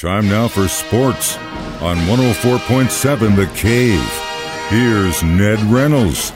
Time now for sports on 104.7 The Cave. Here's Ned Reynolds.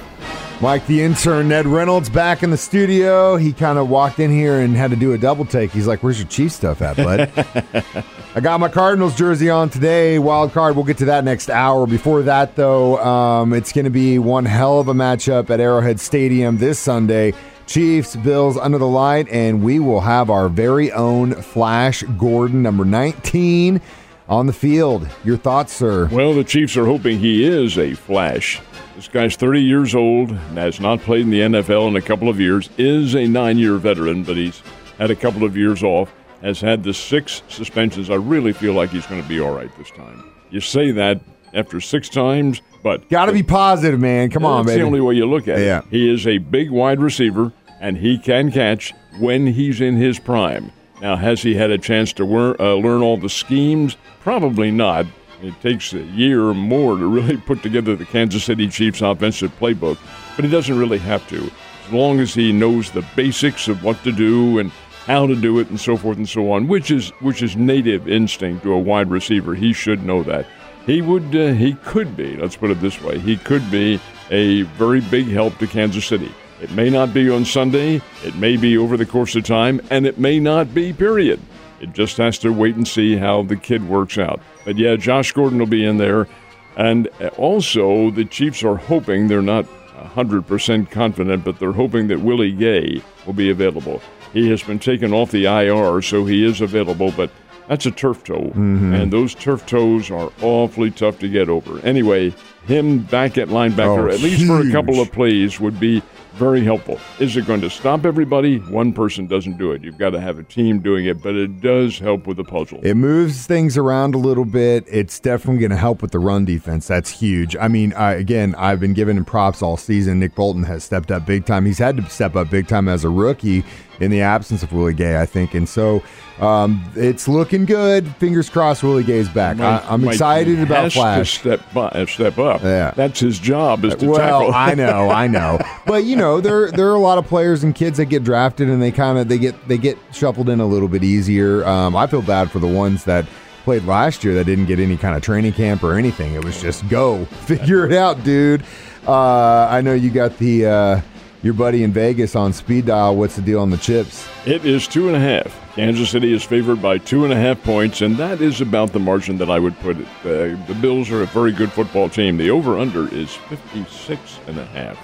Mike, the intern, Ned Reynolds, back in the studio. He kind of walked in here and had to do a double take. He's like, Where's your Chief stuff at, bud? I got my Cardinals jersey on today. Wild card. We'll get to that next hour. Before that, though, um, it's going to be one hell of a matchup at Arrowhead Stadium this Sunday. Chiefs, Bills under the light, and we will have our very own Flash Gordon, number 19, on the field. Your thoughts, sir? Well, the Chiefs are hoping he is a Flash. This guy's 30 years old, has not played in the NFL in a couple of years, is a nine year veteran, but he's had a couple of years off, has had the six suspensions. I really feel like he's going to be all right this time. You say that after six times, but. Got to be positive, man. Come on, That's baby. the only way you look at Yeah. it. He is a big wide receiver, and he can catch when he's in his prime. Now, has he had a chance to learn, uh, learn all the schemes? Probably not. It takes a year or more to really put together the Kansas City Chiefs offensive playbook, but he doesn't really have to. As long as he knows the basics of what to do and how to do it and so forth and so on, which is which is native instinct to a wide receiver. He should know that. He would uh, he could be, let's put it this way. He could be a very big help to Kansas City. It may not be on Sunday, it may be over the course of time, and it may not be period. It just has to wait and see how the kid works out. But yeah, Josh Gordon will be in there. And also, the Chiefs are hoping, they're not 100% confident, but they're hoping that Willie Gay will be available. He has been taken off the IR, so he is available, but that's a turf toe. Mm-hmm. And those turf toes are awfully tough to get over. Anyway, him back at linebacker, Oh, at least for a couple of plays, would be very helpful. Is it going to stop everybody? One person doesn't do it. You've got to have a team doing it, but it does help with the puzzle. It moves things around a little bit. It's definitely going to help with the run defense. That's huge. I mean, I, again, I've been giving him props all season. Nick Bolton has stepped up big time. He's had to step up big time as a rookie in the absence of Willie Gay, I think. And so um, it's looking good. Fingers crossed Willie Gay's back. I, I'm Mike excited about Flash. To step, by, uh, step up. Yeah. That's his job is to well, tackle. I know, I know, but you know, there there are a lot of players and kids that get drafted and they kind of they get they get shuffled in a little bit easier. Um, I feel bad for the ones that played last year that didn't get any kind of training camp or anything. It was just go figure it out, dude. Uh, I know you got the uh, your buddy in Vegas on speed dial. What's the deal on the chips? It is two and a half. Kansas City is favored by two and a half points, and that is about the margin that I would put it. Uh, the Bills are a very good football team. The over-under is 56 and a half.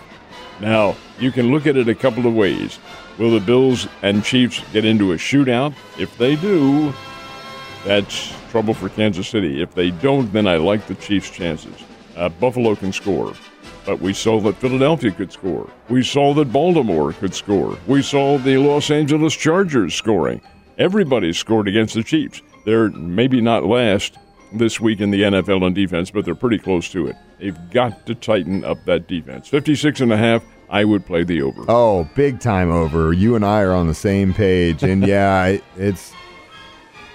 Now, you can look at it a couple of ways. Will the Bills and Chiefs get into a shootout? If they do, that's trouble for Kansas City. If they don't, then I like the Chiefs' chances. Uh, Buffalo can score, but we saw that Philadelphia could score. We saw that Baltimore could score. We saw the Los Angeles Chargers scoring. Everybody scored against the Chiefs. They're maybe not last this week in the NFL on defense, but they're pretty close to it. They've got to tighten up that defense. 56 and a half, I would play the over. Oh, big time over. You and I are on the same page, and yeah, it's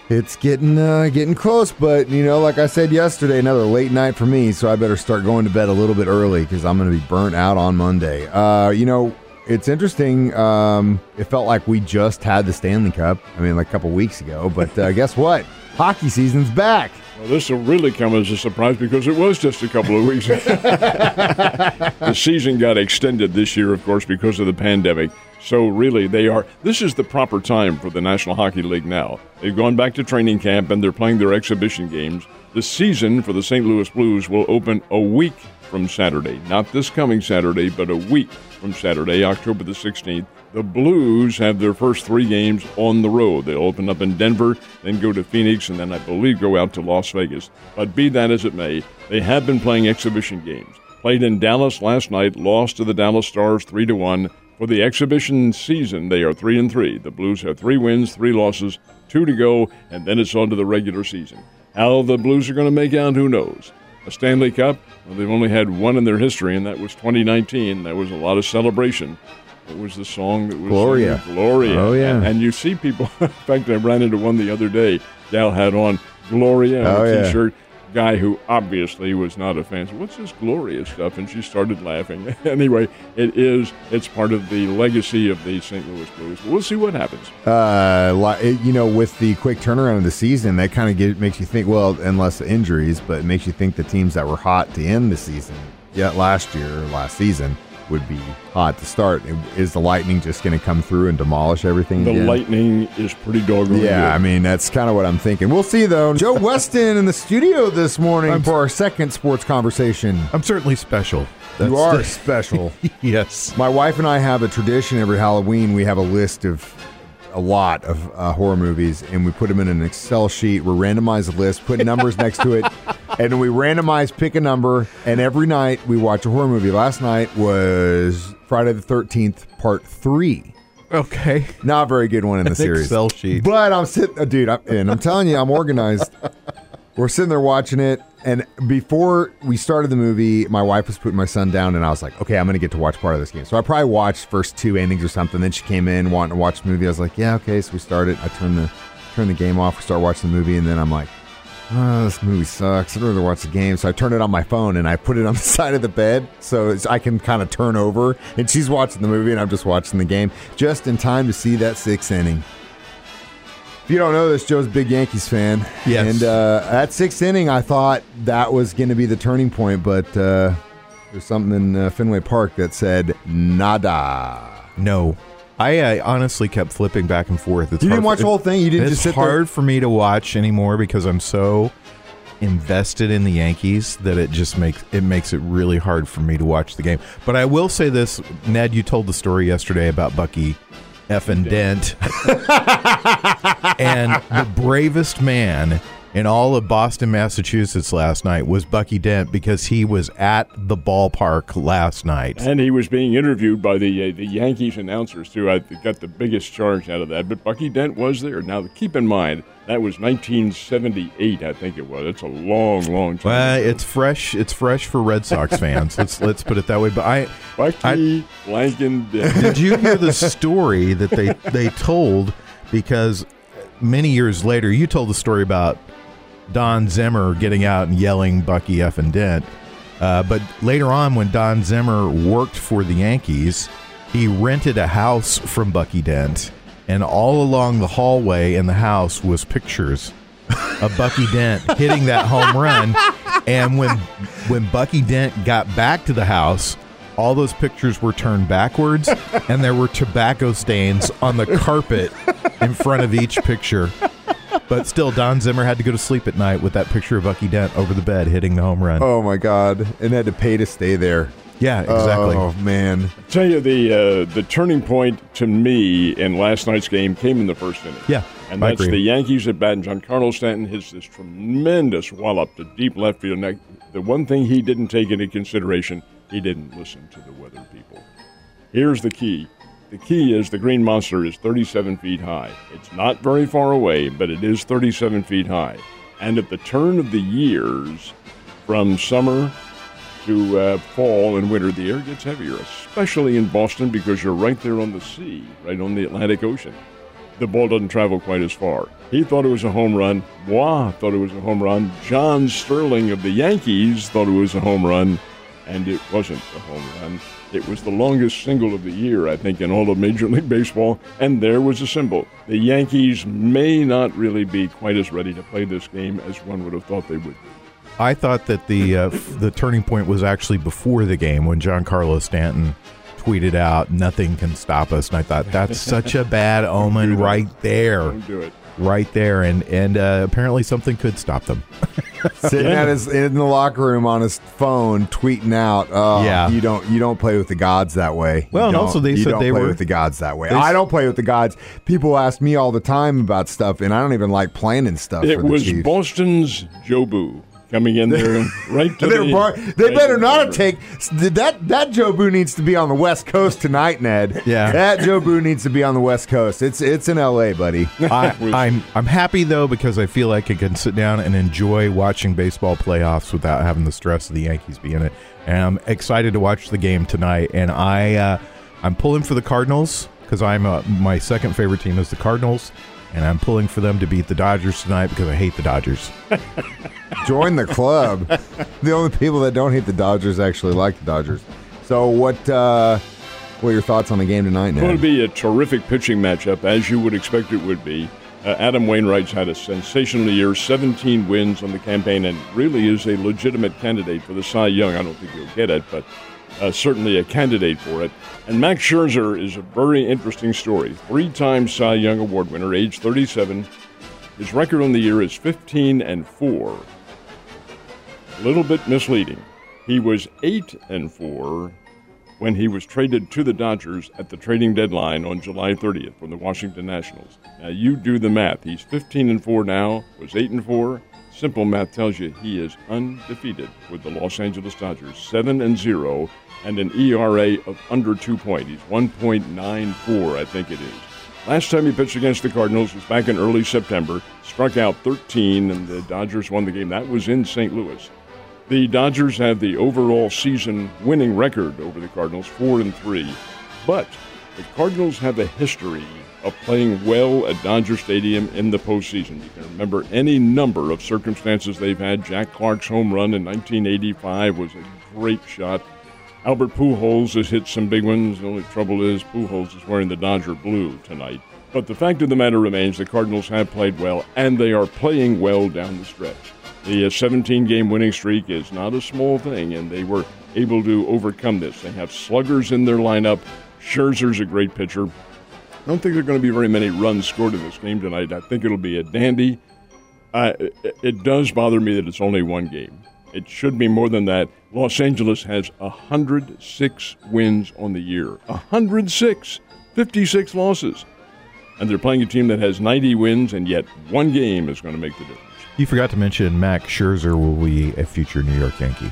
it's getting uh, getting close. But you know, like I said yesterday, another late night for me, so I better start going to bed a little bit early because I'm going to be burnt out on Monday. Uh, you know, it's interesting. Um, it felt like we just had the Stanley Cup. I mean, like a couple weeks ago, but uh, guess what? Hockey season's back. Well, this will really come as a surprise because it was just a couple of weeks. the season got extended this year, of course, because of the pandemic. So, really, they are. This is the proper time for the National Hockey League now. They've gone back to training camp and they're playing their exhibition games. The season for the St. Louis Blues will open a week from Saturday. Not this coming Saturday, but a week from Saturday, October the 16th. The Blues have their first three games on the road. They'll open up in Denver, then go to Phoenix, and then I believe go out to Las Vegas. But be that as it may, they have been playing exhibition games. Played in Dallas last night, lost to the Dallas Stars 3 to 1. For the exhibition season, they are 3 and 3. The Blues have 3 wins, 3 losses, 2 to go, and then it's on to the regular season. How the Blues are going to make out, who knows? A Stanley Cup, well, they've only had one in their history, and that was 2019. That was a lot of celebration. It was the song that was Gloria. Gloria. Oh, yeah. And, and you see people. in fact, I ran into one the other day. Dal had on Gloria Oh, a yeah. T-shirt. Guy who obviously was not a fan said, "What's this glorious stuff?" And she started laughing. anyway, it is. It's part of the legacy of the St. Louis Blues. We'll see what happens. Uh, you know, with the quick turnaround of the season, that kind of makes you think. Well, unless injuries, but it makes you think the teams that were hot to end the season, yet last year last season, would be hot to start. Is the Lightning just going to come through and demolish everything? The again? Lightning is pretty doggone Yeah, I mean that's kind of what I'm thinking. We'll see though. Joe Weston in the studio this morning for our second sports conversation. I'm certainly special. you are the- special. yes. My wife and I have a tradition every Halloween. We have a list of a lot of uh, horror movies, and we put them in an Excel sheet. We randomize the list, put numbers next to it, and we randomize, pick a number, and every night we watch a horror movie. Last night was Friday the Thirteenth Part Three. Okay. Not a very good one in the An series. Excel sheet. But I'm sitting, uh, dude, I'm, and I'm telling you, I'm organized. We're sitting there watching it, and before we started the movie, my wife was putting my son down, and I was like, okay, I'm going to get to watch part of this game. So I probably watched first two innings or something. Then she came in wanting to watch the movie. I was like, yeah, okay. So we started. I turned the turned the game off. We start watching the movie, and then I'm like, oh, this movie sucks. I'd rather watch the game. So I turned it on my phone and I put it on the side of the bed so I can kind of turn over. And she's watching the movie and I'm just watching the game just in time to see that sixth inning. If you don't know this, Joe's a big Yankees fan. Yes. And uh, at sixth inning, I thought that was going to be the turning point, but uh, there's something in uh, Fenway Park that said nada. No. I uh, honestly kept flipping back and forth. It's You didn't watch for- the whole thing? You didn't it's just sit there- hard for me to watch anymore because I'm so invested in the Yankees that it just makes it makes it really hard for me to watch the game. But I will say this, Ned, you told the story yesterday about Bucky F and Dent. and the bravest man in all of Boston, Massachusetts last night was Bucky Dent because he was at the ballpark last night. And he was being interviewed by the uh, the Yankees announcers too. I got the biggest charge out of that. But Bucky Dent was there. Now keep in mind that was 1978, I think it was. It's a long, long time. Well, ago. it's fresh. It's fresh for Red Sox fans. let's let's put it that way. But I, Bucky Dent. did you hear the story that they they told? Because many years later, you told the story about Don Zimmer getting out and yelling Bucky F and Dent. Uh, but later on, when Don Zimmer worked for the Yankees, he rented a house from Bucky Dent, and all along the hallway in the house was pictures of Bucky Dent hitting that home run. And when when Bucky Dent got back to the house, all those pictures were turned backwards, and there were tobacco stains on the carpet in front of each picture. But still, Don Zimmer had to go to sleep at night with that picture of Bucky Dent over the bed hitting the home run. Oh my God! And had to pay to stay there. Yeah, exactly. Oh man! tell you the uh, the turning point to me in last night's game came in the first inning. Yeah, and I that's agree. the Yankees at bat. And Giancarlo Stanton hits this tremendous wallop to deep left field. Now, the one thing he didn't take into consideration, he didn't listen to the weather people. Here's the key. The key is the Green Monster is 37 feet high. It's not very far away, but it is 37 feet high. And at the turn of the years, from summer to uh, fall and winter, the air gets heavier, especially in Boston because you're right there on the sea, right on the Atlantic Ocean. The ball doesn't travel quite as far. He thought it was a home run. Bois thought it was a home run. John Sterling of the Yankees thought it was a home run, and it wasn't a home run. It was the longest single of the year, I think, in all of Major League Baseball, and there was a symbol. The Yankees may not really be quite as ready to play this game as one would have thought they would be. I thought that the uh, the turning point was actually before the game when Giancarlo Stanton tweeted out "Nothing can stop us," and I thought that's such a bad omen right there, Don't do it. right there, and and uh, apparently something could stop them. Sitting at his in the locker room on his phone, tweeting out, "Oh, Yeah. you don't you don't play with the gods that way." Well, You and also they you said don't they play were- with the gods that way. I don't play with the gods. People ask me all the time about stuff, and I don't even like planning stuff. It for the was Chiefs. Boston's Jobu coming in there right to They're the. bar- they right better not take that. That Jobu needs to be on the West Coast tonight, Ned. Yeah. that Jobu needs to be on the West Coast. It's it's in L.A., buddy. I, I'm I'm happy though because I feel like I can sit down and enjoy watching baseball playoffs without having the stress of the Yankees be in it. And I'm excited to watch the game tonight. And I uh, I'm pulling for the Cardinals because I'm uh, my second favorite team is the Cardinals, and I'm pulling for them to beat the Dodgers tonight because I hate the Dodgers. Join the club. the only people that don't hate the Dodgers actually like the Dodgers. So what? Uh, what are your thoughts on the game tonight, It's going to be a terrific pitching matchup, as you would expect it would be. Uh, Adam Wainwright's had a sensational year, 17 wins on the campaign, and really is a legitimate candidate for the Cy Young. I don't think he'll get it, but uh, certainly a candidate for it. And Max Scherzer is a very interesting story. Three time Cy Young Award winner, age 37. His record on the year is 15 and 4. A little bit misleading. He was 8 and 4 when he was traded to the Dodgers at the trading deadline on July 30th from the Washington Nationals. Now you do the math. He's 15 and 4 now, was 8 and 4. Simple math tells you he is undefeated with the Los Angeles Dodgers, 7 and 0 and an ERA of under 2 point. He's 1.94, I think it is. Last time he pitched against the Cardinals was back in early September, struck out 13 and the Dodgers won the game. That was in St. Louis. The Dodgers have the overall season winning record over the Cardinals, four and three. But the Cardinals have a history of playing well at Dodger Stadium in the postseason. You can remember any number of circumstances they've had. Jack Clark's home run in 1985 was a great shot. Albert Pujols has hit some big ones. The only trouble is Pujols is wearing the Dodger blue tonight. But the fact of the matter remains the Cardinals have played well, and they are playing well down the stretch. The uh, 17 game winning streak is not a small thing, and they were able to overcome this. They have sluggers in their lineup. Scherzer's a great pitcher. I don't think there are going to be very many runs scored in this game tonight. I think it'll be a dandy. It does bother me that it's only one game. It should be more than that. Los Angeles has 106 wins on the year. 106! 56 losses. And they're playing a team that has 90 wins, and yet one game is going to make the difference. You forgot to mention Max Scherzer will be a future New York Yankee.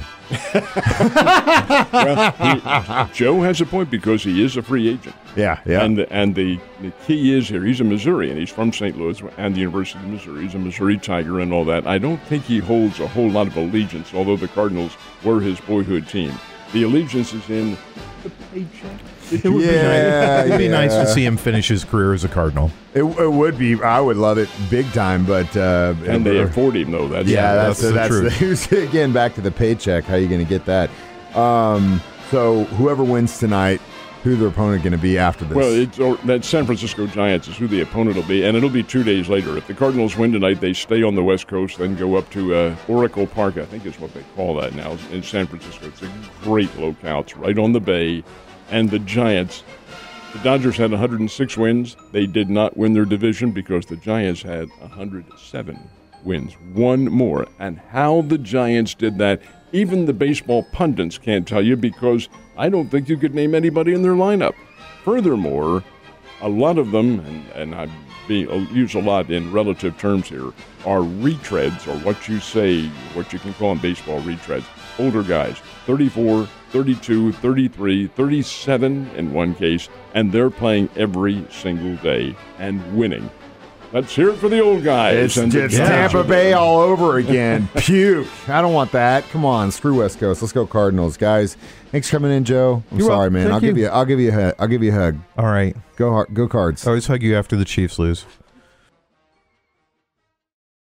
Well, he, Joe has a point because he is a free agent. Yeah, yeah. And and the, the key is here. He's a Missourian. He's from St. Louis and the University of Missouri. He's a Missouri Tiger and all that. I don't think he holds a whole lot of allegiance, although the Cardinals were his boyhood team. The allegiance is in the paycheck. It would be nice. It'd be nice to see him finish his career as a Cardinal. it, it would be. I would love it big time, but uh, And they afford him though. That's Yeah, that's that's the that's, truth. the, again back to the paycheck. How are you going to get that? Um, so whoever wins tonight, who their opponent going to be after this? Well, it's or, that San Francisco Giants is who the opponent will be, and it'll be two days later. If the Cardinals win tonight, they stay on the West Coast, then go up to uh, Oracle Park, I think is what they call that now in San Francisco. It's a great locale. It's right on the bay, and the Giants. The Dodgers had 106 wins. They did not win their division because the Giants had 107 wins, one more. And how the Giants did that, even the baseball pundits can't tell you because I don't think you could name anybody in their lineup. Furthermore, a lot of them, and, and I I'll uh, use a lot in relative terms here, are retreads, or what you say, what you can call in baseball retreads. Older guys, 34, 32, 33, 37 in one case, and they're playing every single day and winning. Let's hear it for the old guys. it's, and it's Tampa Bay all over again. Puke. I don't want that. Come on, screw West Coast. Let's go Cardinals, guys. Thanks for coming in, Joe. I'm You're sorry, welcome. man. Thank I'll give you. you. I'll give you a. hug. I'll give you a hug. All right. Go, Har- go Cards. I always hug you after the Chiefs lose.